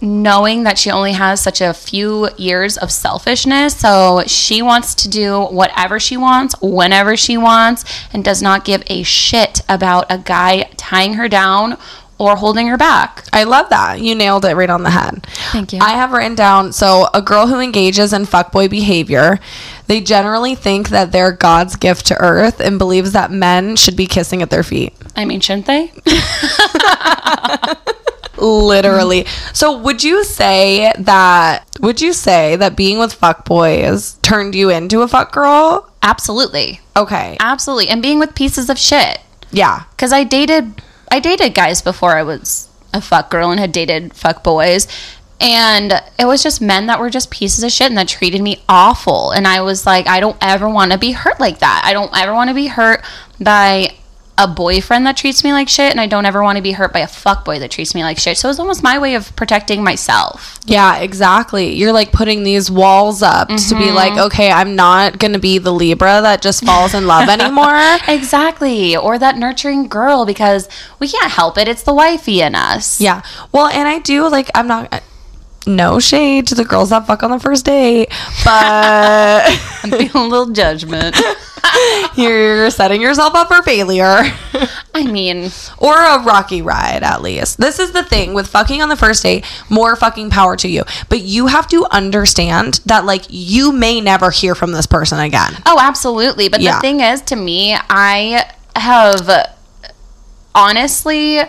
knowing that she only has such a few years of selfishness. So she wants to do whatever she wants, whenever she wants, and does not give a shit about a guy tying her down or holding her back. I love that. You nailed it right on the head. Thank you. I have written down so a girl who engages in fuckboy behavior, they generally think that they're God's gift to earth and believes that men should be kissing at their feet. I mean, shouldn't they? Literally. So would you say that would you say that being with fuck boys turned you into a fuck girl? Absolutely. Okay. Absolutely. And being with pieces of shit. Yeah. because I dated I dated guys before I was a fuck girl and had dated fuck boys, and it was just men that were just pieces of shit and that treated me awful. And I was like, I don't ever want to be hurt like that. I don't ever want to be hurt by a boyfriend that treats me like shit, and I don't ever want to be hurt by a fuckboy that treats me like shit. So it was almost my way of protecting myself. Yeah, exactly. You're like putting these walls up to Mm-hmm. be like, okay, I'm not going to be the Libra that just falls in love anymore. Exactly. Or that nurturing girl because we can't help it. It's the wifey in us. Yeah. Well, and I do like I'm not no shade to the girls that fuck on the first date, but I'm feeling a little judgment. you're setting yourself up for failure. I mean, or a rocky ride at least. This is the thing with fucking on the first date, more fucking power to you. But you have to understand that like you may never hear from this person again. oh, absolutely. But Yeah. the thing is, to me, I have honestly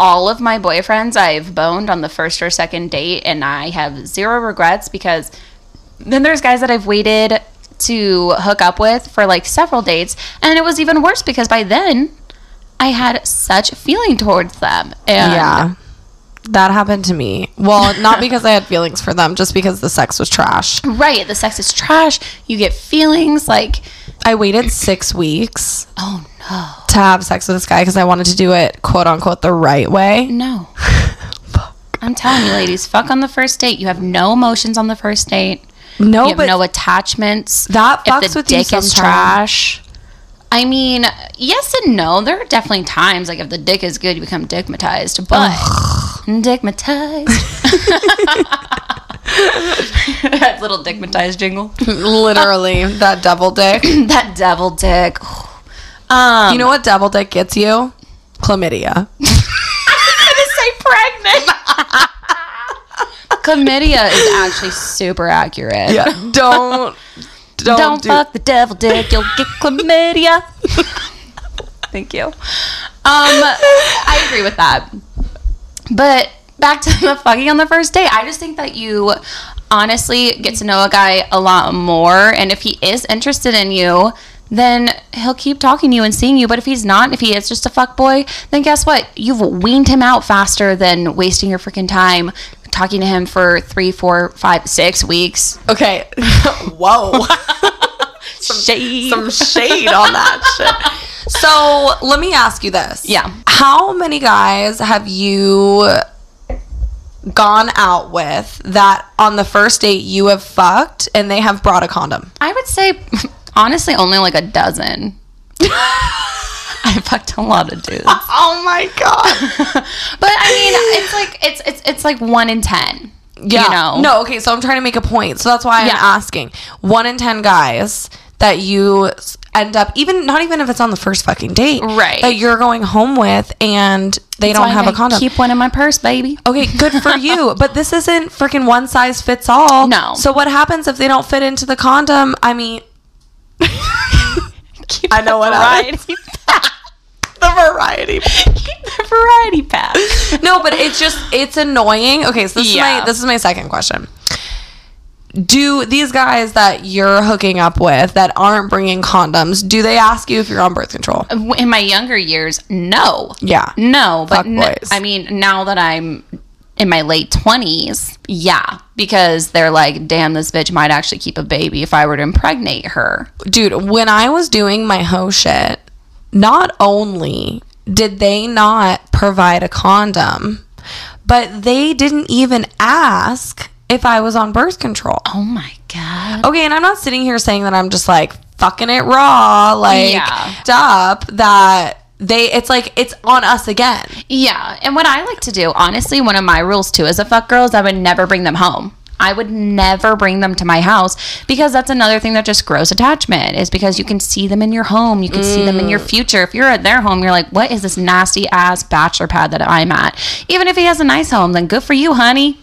all of my boyfriends I've boned on the first or second date, and I have zero regrets because then there's guys that I've waited to hook up with for like several dates, and it was even worse because by then I had such feeling towards them. And Yeah. That happened to me. Well, not because I had feelings for them, just because the sex was trash. Right, the sex is trash. You get feelings like, I waited six weeks oh no, to have sex with this guy because I wanted to do it quote unquote the right way. no. I'm telling you, ladies, fuck on the first date. You have no emotions on the first date. No, you have but no attachments. that if fucks the with you dick is trash. I mean, yes and no. There are definitely times like if the dick is good, you become dickmatized. But dickmatized. that little dickmatized jingle. literally that devil dick. that devil dick. Um, You know what devil dick gets you? Chlamydia. I was gonna say pregnant. Chlamydia is actually super accurate. Yeah. Don't don't, Don't do fuck the devil dick, you'll get chlamydia. Thank you. Um, I agree with that. But back to the fucking on the first date. I just think that you honestly get to know a guy a lot more, and if he is interested in you, then he'll keep talking to you and seeing you. But if he's not, if he is just a fuck boy, then guess what? You've weaned him out faster than wasting your freaking time talking to him for three, four, five, six weeks. Okay. Whoa. some Shade. Some shade on that shit. So let me ask you this. Yeah. How many guys have you gone out with that on the first date you have fucked and they have brought a condom? I would say, honestly, only like a dozen. I fucked a lot of dudes, Oh my god. But I mean, it's like it's it's it's like one in ten. Yeah. You know? No, okay, so I'm trying to make a point. So that's why I'm asking. One in 10 guys that you end up even not even if it's on the first fucking date. Right. That you're going home with and they don't have a condom. Keep one in my purse, baby. Okay, good for you. But this isn't freaking one size fits all. No. So what happens if they don't fit into the condom? I mean, Keep I know what variety. the variety. keep the variety pack. no, but it's just it's annoying. Okay, so this is my this is my second question. Do these guys that you're hooking up with that aren't bringing condoms, do they ask you if you're on birth control? In my younger years, no. Yeah. No, but n-. I mean, now that I'm in my late 20s, yeah, because they're like, damn, this bitch might actually keep a baby if I were to impregnate her. Dude, when I was doing my hoe shit, not only did they not provide a condom, but they didn't even ask if I was on birth control. Oh my God. Okay, and I'm not sitting here saying that I'm just like fucking it raw, like Yeah. up that they it's like it's on us again. Yeah, and what I like to do, honestly, one of my rules too as a fuck girl is I would never bring them home. I would never bring them to my house because that's another thing that just grows attachment is because you can see them in your home. You can see them in your mm. future. If you're at their home, you're like, what is this nasty ass bachelor pad that I'm at? Even if he has a nice home, then good for you, honey.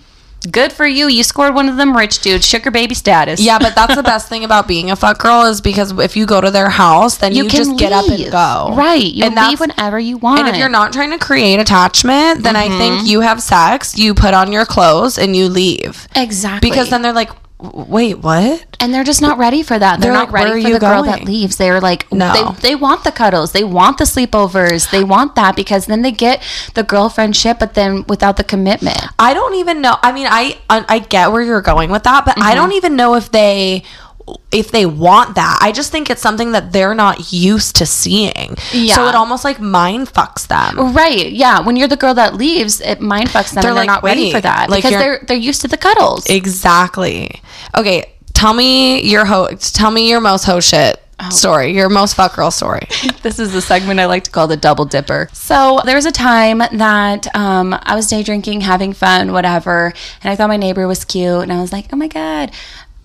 Good for you. You scored one of them rich dudes, sugar baby status. Yeah, but that's the best thing about being a fuck girl is because if you go to their house, then you, just get up and go. Right. You And leave whenever you want. And if you're not trying to create attachment, then I Mm-hmm. think you have sex, you put on your clothes, and you leave. exactly Because then they're like, wait, what? and they're just not ready for that. They're, They're not like, ready for the girl that leaves. They're like, No. they, they want the cuddles, they want the sleepovers, they want that because then they get the girlfriendship, but then without the commitment. I don't even know. I mean, I I I get where you're going with that, but I mm-hmm. don't even know if they if they want that. I just think it's something that they're not used to seeing. Yeah. So it almost like mind fucks them. Right? Yeah. When you're the girl that leaves, it mind fucks them. They're and they're not ready for that like because they're they're used to the cuddles. Exactly. Okay, tell me your ho tell me your most ho shit story. Your most fuck girl story. this is the segment I like to call the double dipper. So there was a time that um, I was day drinking, having fun, whatever, and I thought my neighbor was cute, and I was like, oh my god.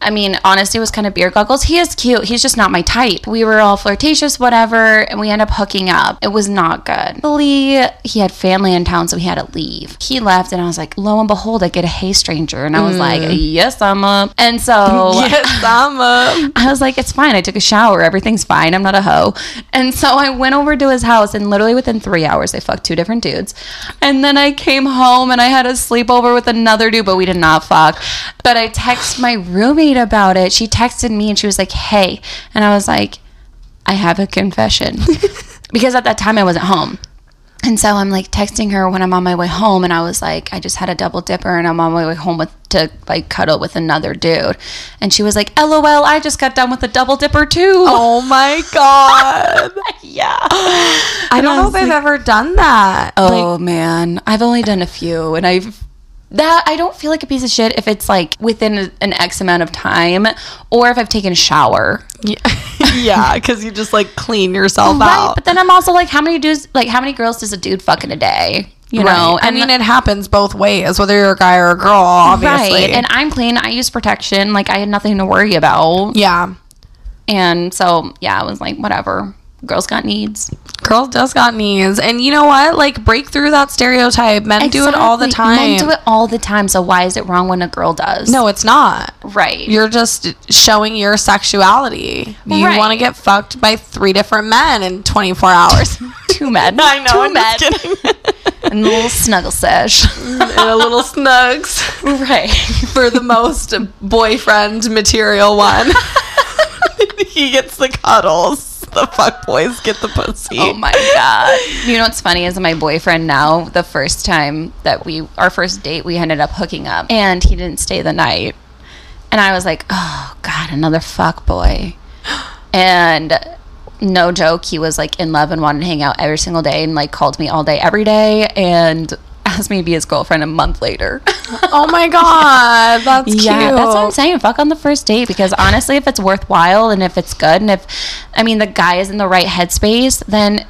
I mean, honestly, it was kind of beer goggles. He is cute. He's just not my type. We were all flirtatious, whatever, and we end up hooking up. It was not good. Luckily, he had family in town, so he had to leave. He left, and I was like, lo and behold, I get a hey stranger, and I was like, mm. yes, I'm up. And so yes, I'm up. I was like, it's fine. I took a shower. Everything's fine. I'm not a hoe. And so I went over to his house, and literally within three hours, they fucked two different dudes. And then I came home and I had a sleepover with another dude, but we did not fuck. But I texted my roommate about it. She texted me and she was like, hey. And I was like, I have a confession. because at that time I wasn't home. And so I'm like texting her when I'm on my way home, and I was like, I just had a double dipper, and I'm on my way home with to like cuddle with another dude, and she was like, "LOL, I just got done with a double dipper too." Oh my god. yeah. I don't know if I've ever done that. Oh man, I've only done a few, and I've that I don't feel like a piece of shit if it's like within an X amount of time, or if I've taken a shower. Yeah, because you just like clean yourself Right, out. but then I'm also like, how many dudes, like how many girls does a dude fuck in a day? You know, I mean, it happens both ways, whether you're a guy or a girl, obviously. Right. And I'm clean. I use protection. Like I had nothing to worry about. yeah, And so yeah, I was like, whatever. Girls got needs. Girls does got knees, and you know what? Like, break through that stereotype. Men do it all the time. Men do it all the time. So why is it wrong when a girl does? No, it's not. Right. You're just showing your sexuality. You Right. want to get fucked by three different men in 24 hours. two men. I know. Two I'm men. just kidding. and a little snuggle sesh. and a little snugs right. for the most boyfriend material one. he gets the cuddles. The fuck boys get the pussy. Oh my god. You know what's funny is my boyfriend now, the first time that we our first date we ended up hooking up and he didn't stay the night. And I was like, "Oh god, another fuck boy." And no joke, he was like in love and wanted to hang out every single day and like called me all day every day and asked me to be his girlfriend a month later. Oh my god, that's cute. Yeah, that's what I'm saying. Fuck on the first date because honestly, if it's worthwhile and if it's good and if, I mean, the guy is in the right headspace, then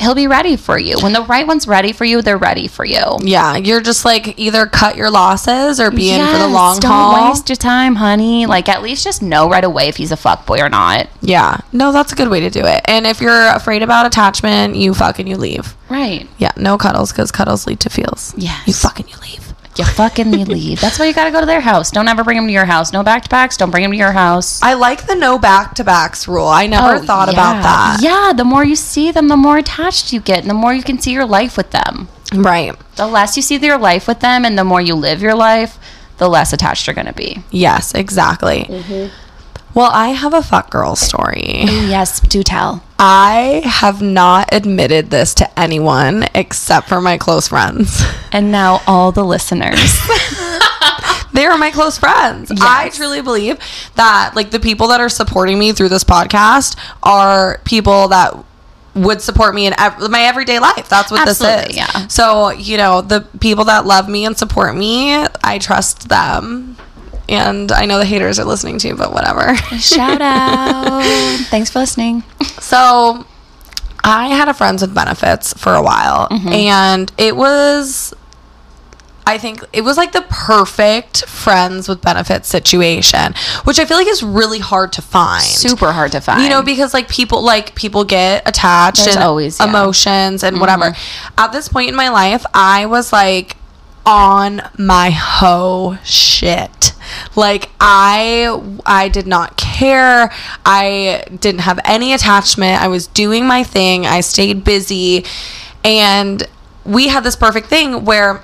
he'll be ready for you. When the right one's ready for you, they're ready for you. Yeah, you're just like either cut your losses or be in for the Yes, long don't haul. waste your time, honey. Like at least just know right away if he's a fuck boy or not. Yeah, no, that's a good way to do it. And if you're afraid about attachment, you fuck and you leave. Right. Yeah, no cuddles because cuddles lead to feels. Yeah, you fuck and you leave. You fucking leave. That's why you gotta go to their house. Don't ever bring them to your house. No back to backs. Don't bring them to your house. I like the no back to backs rule. I never Oh, thought yeah. about that. Yeah, the more you see them, the more attached you get, and the more you can see your life with them. Right. The less you see your life with them and the more you live your life, the less attached you're going to be. Yes, exactly. Mm-hmm. Well, I have a fuck girl story. Yes, do tell. I have not admitted this to anyone except for my close friends. And now all the listeners. they are my close friends. I truly believe that like the people that are supporting me through this podcast are people that would support me in ev- my everyday life. That's what this is. yeah. So, you know, the people that love me and support me, I trust them. And I know the haters are listening too, but whatever. Shout out. Thanks for listening. So I had a friends with benefits for a while, and it was. I think it was like the perfect friends with benefits situation, which I feel like is really hard to find. Super hard to find. You know, because like people like people get attached There's and always, yeah. Mm-hmm. emotions and whatever. At this point in my life, I was like on my hoe shit. Like I I did not care. I didn't have any attachment. I was doing my thing. I stayed busy and we had this perfect thing where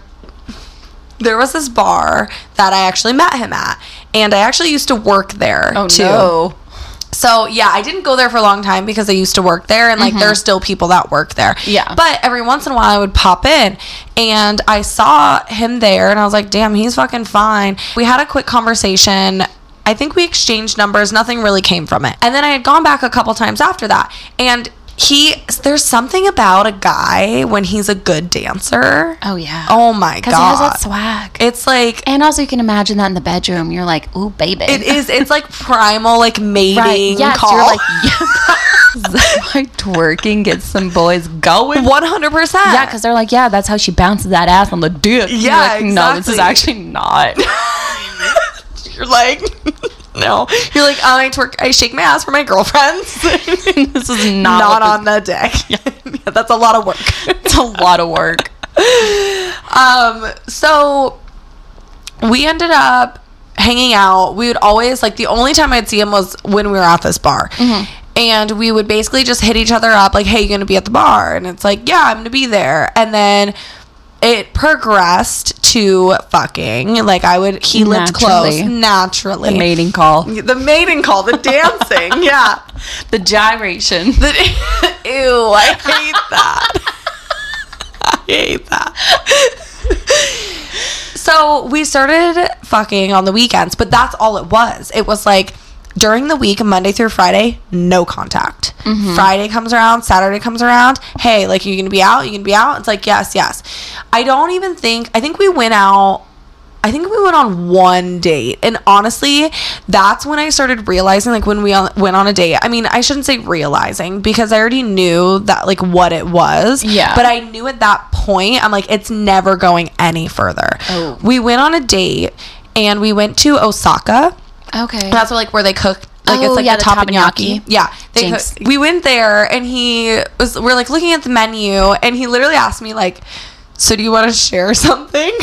there was this bar that I actually met him at. and I actually used to work there Oh too. no. So yeah, I didn't go there for a long time because I used to work there, and like there are still people that work there. Mm-hmm. Yeah. But every once in a while, I would pop in, and I saw him there, and I was like, "Damn, he's fucking fine." We had a quick conversation. I think we exchanged numbers. Nothing really came from it. And then I had gone back a couple times after that, and he there's something about a guy when he's a good dancer. Oh yeah. Oh my god. Because he has that swag. it's like and also, you can imagine that in the bedroom. You're like, ooh, baby. it is. It's like primal, like mating Right. Yes, call. you're like, that's why twerking gets some boys going. One hundred percent. Yeah, because they're like, yeah, that's how she bounces that ass on the dick. Yeah, like, No, this is actually not. you're like, no. You're like, oh, I twerk, I shake my ass for my girlfriends. this is not, Not on the deck. yeah, that's a lot of work. It's a lot of work. um, so we ended up hanging out. We would always like the only time I'd see him was when we were at this bar. And we would basically just hit each other up like, "Hey, you gonna be at the bar?" And it's like, "Yeah, I'm gonna be there." And then it progressed to fucking. Like I would, he lived close Naturally. naturally. The mating call. The mating call, the dancing, yeah. The gyration. The, ew, I hate that. I hate that. so we started fucking on the weekends, but that's all it was. It was like during the week, Monday through Friday, no contact. Mm-hmm. Friday comes around, Saturday comes around. Hey, like, are you gonna be out? You gonna be out? It's like, yes, yes. I don't even think, I think we went out I think we went on one date, and honestly, that's when I started realizing, like when we on, went on a date. I mean, I shouldn't say realizing because I already knew that like what it was. Yeah. But I knew at that point, I'm like, it's never going any further. Oh. We went on a date, and we went to Osaka. Okay. That's like where they cook. Like Oh, it's like yeah, the, the teppanyaki. teppanyaki. Yeah, they cook- we went there, and he was. We're like looking at the menu, and he literally asked me like, "So do you want to share something?"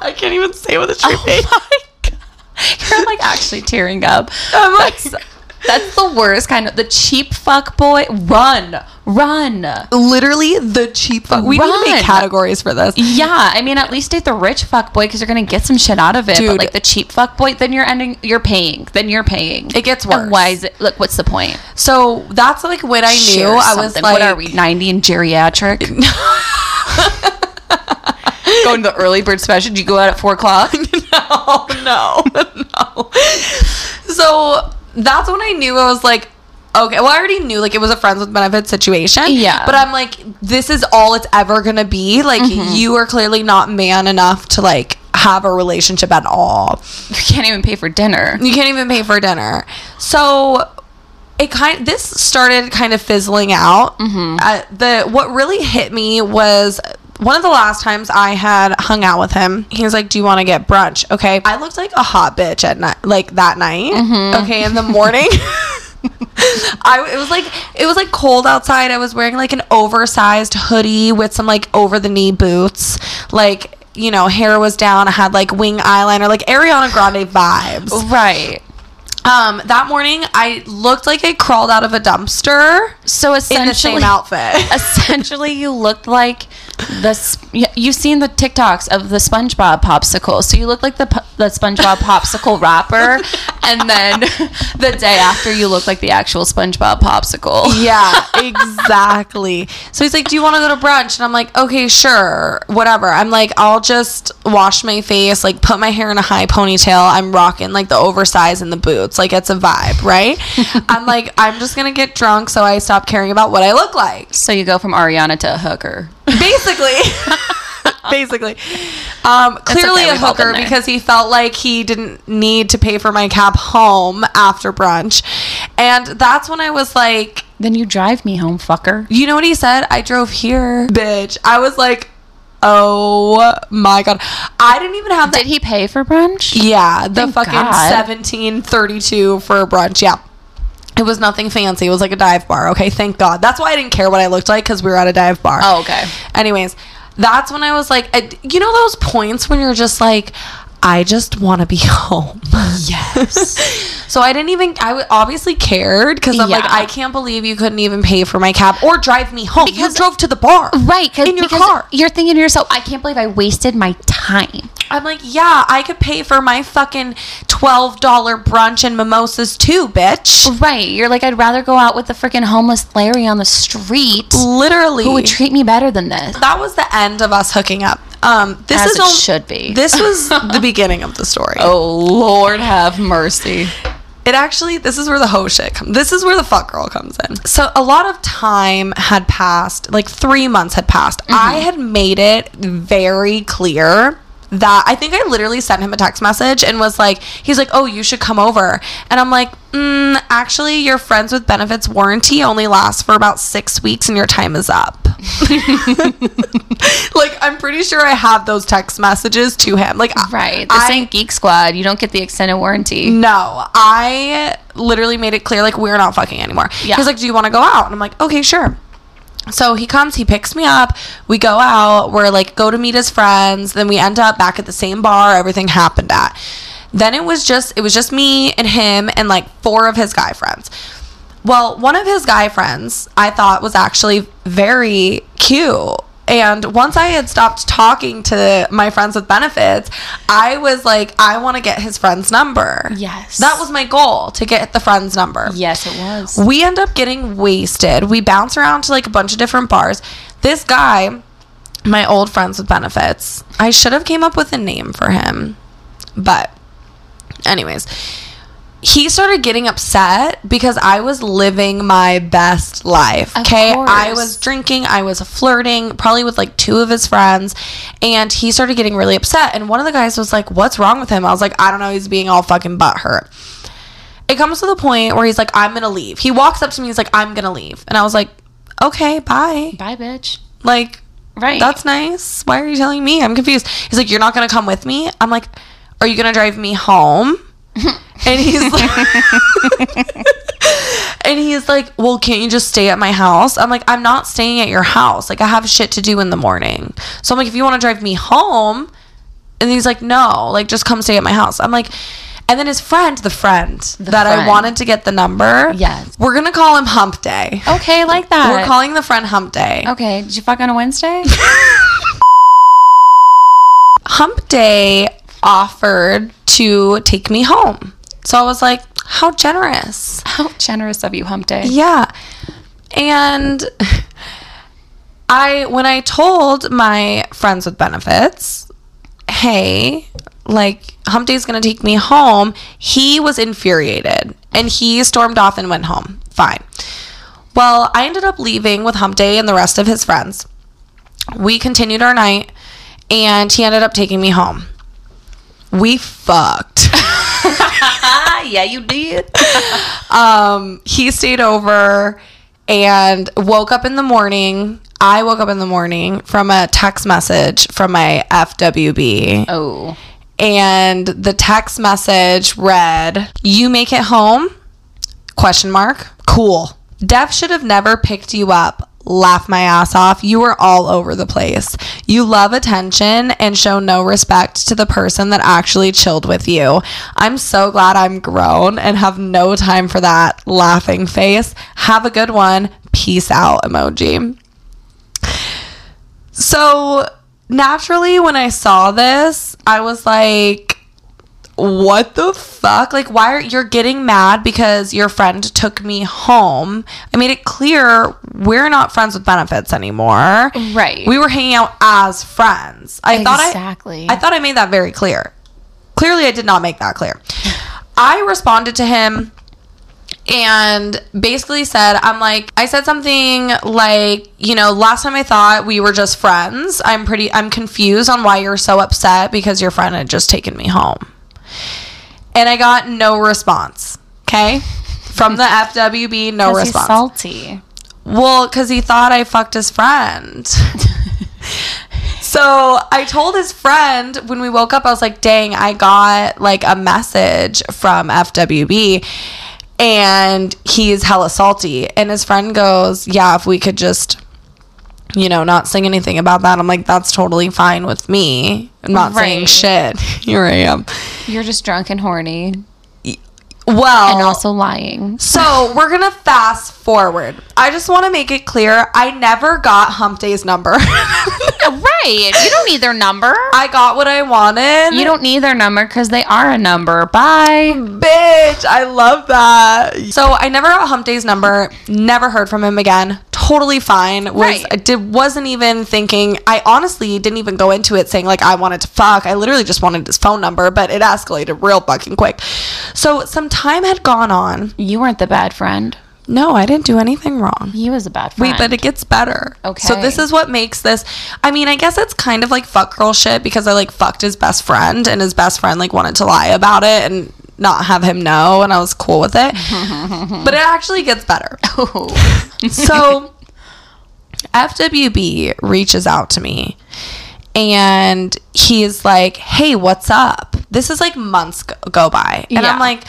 I can't even say with a straight oh face. You're like actually tearing up. I'm like- That's that's the worst kind of the cheap fuck boy. Run, run. Literally the cheap. Fuck. We need to make categories for this. Yeah, I mean, at least date the rich fuck boy because you're gonna get some shit out of it. Dude. But like the cheap fuck boy, then you're ending, you're paying. Then you're paying. It gets And worse. why is it? Look, what's the point? So that's like when I knew Share I was something. like, what are we? Ninety and geriatric. Going to the early bird special. Did you go out at four o'clock? no, no, no. So that's when I knew I was like, okay. Well, I already knew like it was a friends with benefits situation. Yeah. But I'm like, this is all it's ever gonna be. Like, Mm-hmm. you are clearly not man enough to like have a relationship at all. you can't even pay for dinner. You can't even pay for dinner. So it kind this started kind of fizzling out. Mm-hmm. Uh, the what really hit me was one of the last times I had hung out with him. He was like, "Do you want to get brunch?" Okay, I looked like a hot bitch at night, like that night. Mm-hmm. Okay, in the morning. I it was like it was like cold outside. I was wearing like an oversized hoodie with some like over the knee boots. Like you know, hair was down. I had like wing eyeliner, like Ariana Grande vibes. Right. Um, that morning I looked like I crawled out of a dumpster So in the same essentially, outfit. essentially you looked like the sp- you've seen the TikToks of the SpongeBob popsicle. So you look like the the SpongeBob popsicle wrapper, and then the day after you look like the actual SpongeBob popsicle. yeah, exactly. So he's like, "Do you want to go to brunch?" And I'm like, "Okay, sure, whatever." I'm like, "I'll just wash my face, like put my hair in a high ponytail. I'm rocking like the oversized and the boots, like it's a vibe, right?" I'm like, "I'm just gonna get drunk, so I stop caring about what I look like." So you go from Ariana to a hooker. basically basically um clearly okay, a we've all been hooker because he felt like he didn't need to pay for my cab home after brunch and that's when i was like Then you drive me home, fucker. you know what he said i drove here bitch i was like oh my god i didn't even have that Did he pay for brunch? yeah the Thank fucking God. 1732 for brunch yeah it was nothing fancy. It was like a dive bar. Okay, thank God. That's why I didn't care what I looked like because we were at a dive bar. Oh, okay. Anyways, that's when I was like, I, you know, those points when you're just like, I just want to be home. Yes. so I didn't even, I obviously cared because I'm like, I can't believe you couldn't even pay for my cab or drive me home. Because- you drove to the bar. right, In your because car. you're thinking to yourself, I can't believe I wasted my time. I'm like, yeah, I could pay for my fucking $12 brunch and mimosas too, bitch. Right. You're like, I'd rather go out with the freaking homeless Larry on the street Literally. who would treat me better than this. that was the end of us hooking up. Um, this As is it should be. This was the beginning of the story. Oh, Lord have mercy. It actually, this is where the hoe shit comes. This is where the fuck girl comes in. So a lot of time had passed, like three months had passed. I mm-hmm. had made it very clear that I think I literally sent him a text message and was like, he's like, oh, you should come over. And I'm like, mm, actually, your friends with benefits warranty only lasts for about six weeks and your time is up. like, I'm pretty sure I have those text messages to him. Like, Right. This I- ain't Geek Squad. You don't get the extended warranty. no, I literally made it clear like we're not fucking anymore. Yeah. He's like, "Do you want to go out?" And I'm like, "Okay, sure." So he comes, he picks me up, we go out, we're like go to meet his friends, then we end up back at the same bar everything happened at. Then it was just it was just me and him and like four of his guy friends. Well, one of his guy friends I thought was actually very cute. And once I had stopped talking to my friends with benefits, I was like, I want to get his friend's number. Yes. That was my goal to get the friend's number. Yes, it was. We end up getting wasted. We bounce around to like a bunch of different bars. This guy, my old friends with benefits, I should have came up with a name for him. But anyways, he started getting upset because I was living my best life. Okay. I was drinking, I was flirting, probably with like two of his friends, and he started getting really upset. And one of the guys was like, What's wrong with him? I was like, I don't know, he's being all fucking butthurt. It comes to the point where he's like, I'm gonna leave. He walks up to me, he's like, I'm gonna leave. And I was like, Okay, bye. Bye, bitch. Like, Right. that's nice. Why are you telling me? I'm confused. He's like, You're not gonna come with me? I'm like, Are you gonna drive me home? And he's like And he's like, Well, can't you just stay at my house? I'm like, I'm not staying at your house. Like I have shit to do in the morning. So I'm like, if you want to drive me home, and he's like, No, like just come stay at my house. I'm like and then his friend, the friend that I wanted to get the number. Yes. We're gonna call him Hump Day. Okay, like that. We're calling the friend Hump Day. Okay, did you fuck on a Wednesday? Hump Day offered to take me home. So I was like, how generous. How generous of you, Hump Day. Yeah. And I when I told my friends with benefits, "Hey, like Hump Day's going to take me home." He was infuriated and he stormed off and went home. Fine. Well, I ended up leaving with Hump Day and the rest of his friends. We continued our night and he ended up taking me home. We fucked. Ah, yeah, you did. um, he stayed over and woke up in the morning. I woke up in the morning from a text message from my FWB. Oh. And the text message read, "You make it home?" Question mark. Cool. Dev should have never picked you up. Laugh my ass off. You were all over the place. You love attention and show no respect to the person that actually chilled with you. I'm so glad I'm grown and have no time for that laughing face. Have a good one. Peace out emoji. So naturally, when I saw this, I was like, what the fuck? Like, why are you're getting mad because your friend took me home? I made it clear we're not friends with benefits anymore. Right. We were hanging out as friends. I thought I Exactly. I thought I made that very clear. Clearly, I did not make that clear. I responded to him and basically said, I'm like, I said something like, you know, last time I thought we were just friends. I'm pretty, I'm confused on why you're so upset because your friend had just taken me home. And I got no response. Okay. From the FWB, no response. salty. Well, because he thought I fucked his friend. so I told his friend when we woke up, I was like, dang, I got like a message from FWB and he's hella salty. And his friend goes, yeah, if we could just, you know, not sing anything about that. I'm like, that's totally fine with me. I'm not saying shit. Here I am. You're just drunk and horny. Well, and also lying. so we're gonna fast forward. I just want to make it clear I never got Hump Day's number. Right. You don't need their number. I got what I wanted. You don't need their number because they are a number. Bye. Bitch, I love that. So I never got Hump Day's number. Never heard from him again. Totally fine. Was Right. I did wasn't even thinking. I honestly didn't even go into it saying like I wanted to fuck. I literally just wanted his phone number, but it escalated real fucking quick. So some time had gone on. You weren't the bad friend. No, I didn't do anything wrong. He was a bad friend. Wait, but it gets better. Okay. So this is what makes this. I mean, I guess it's kind of like fuck girl shit because I like fucked his best friend and his best friend like wanted to lie about it and not have him know, and I was cool with it. but it actually gets better. so FWB reaches out to me and he's like, "Hey, what's up?" This is like months go, by, and Yeah. I'm like,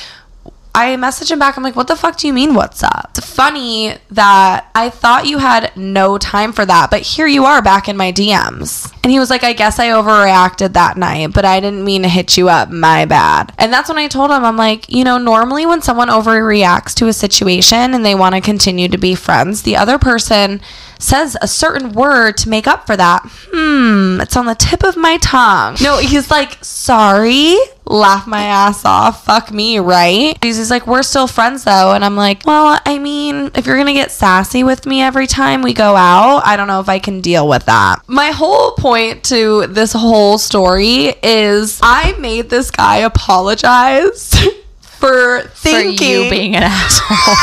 I message him back. I'm like, "What the fuck do you mean? What's up?" It's funny that I thought you had no time for that, but here you are back in my DMs. And he was like, "I guess I overreacted that night, but I didn't mean to hit you up. My bad." And that's when I told him, I'm like, you know, normally when someone overreacts to a situation and they want to continue to be friends, the other person says a certain word to make up for that. Hmm, it's on the tip of my tongue. No, he's like, sorry. Laugh my ass off. Fuck me, right? He's, he's like, we're still friends though. And I'm like, well, I mean, if you're gonna get sassy with me every time we go out, I don't know if I can deal with that. My whole point to this whole story is I made this guy apologize. For for thinking you being an asshole.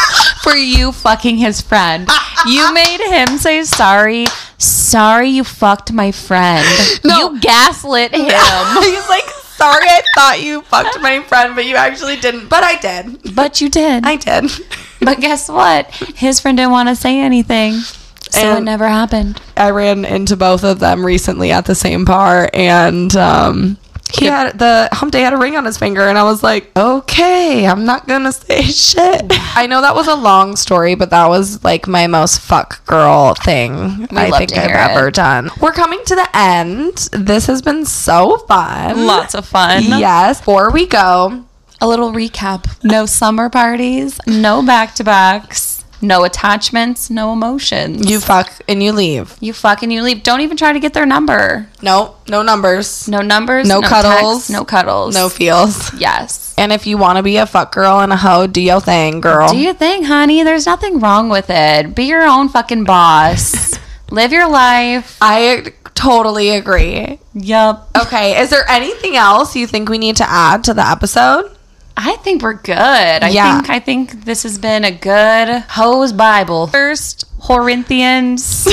for you fucking his friend. You made him say sorry. Sorry you fucked my friend. No. You gaslit him. He's like, sorry, I thought you fucked my friend, but you actually didn't. But I did. but you did. I did. but guess what? His friend didn't want to say anything. So it never happened. I ran into both of them recently at the same bar, and um, he had the hump day had a ring on his finger, and I was like, okay, I'm not gonna say shit. I know that was a long story, but that was like my most fuck girl thing I think I've ever it. done. We're coming to the end. This has been so fun. Lots of fun. Yes. Before we go, A little recap. No summer parties, no back to backs, no attachments, no emotions. you fuck and you leave. you fuck and you leave. Don't even try to get their number. No, no numbers, No numbers, No cuddles. texts, no cuddles. no feels. Yes. And if you want to be a fuck girl and a hoe, do your thing, girl. Do you thing, honey? There's nothing wrong with it. Be your own fucking boss. Live your life. I totally agree. Yup. Okay, is there anything else you think we need to add to the episode? I think we're good. I Yeah. think I think this has been a good hose Bible. First Whorinthians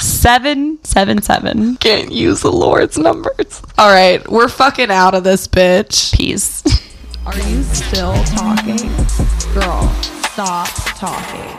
seven seven seven. Can't use the Lord's numbers. All right, we're fucking out of this bitch. Peace. Are you still talking? Girl, stop talking.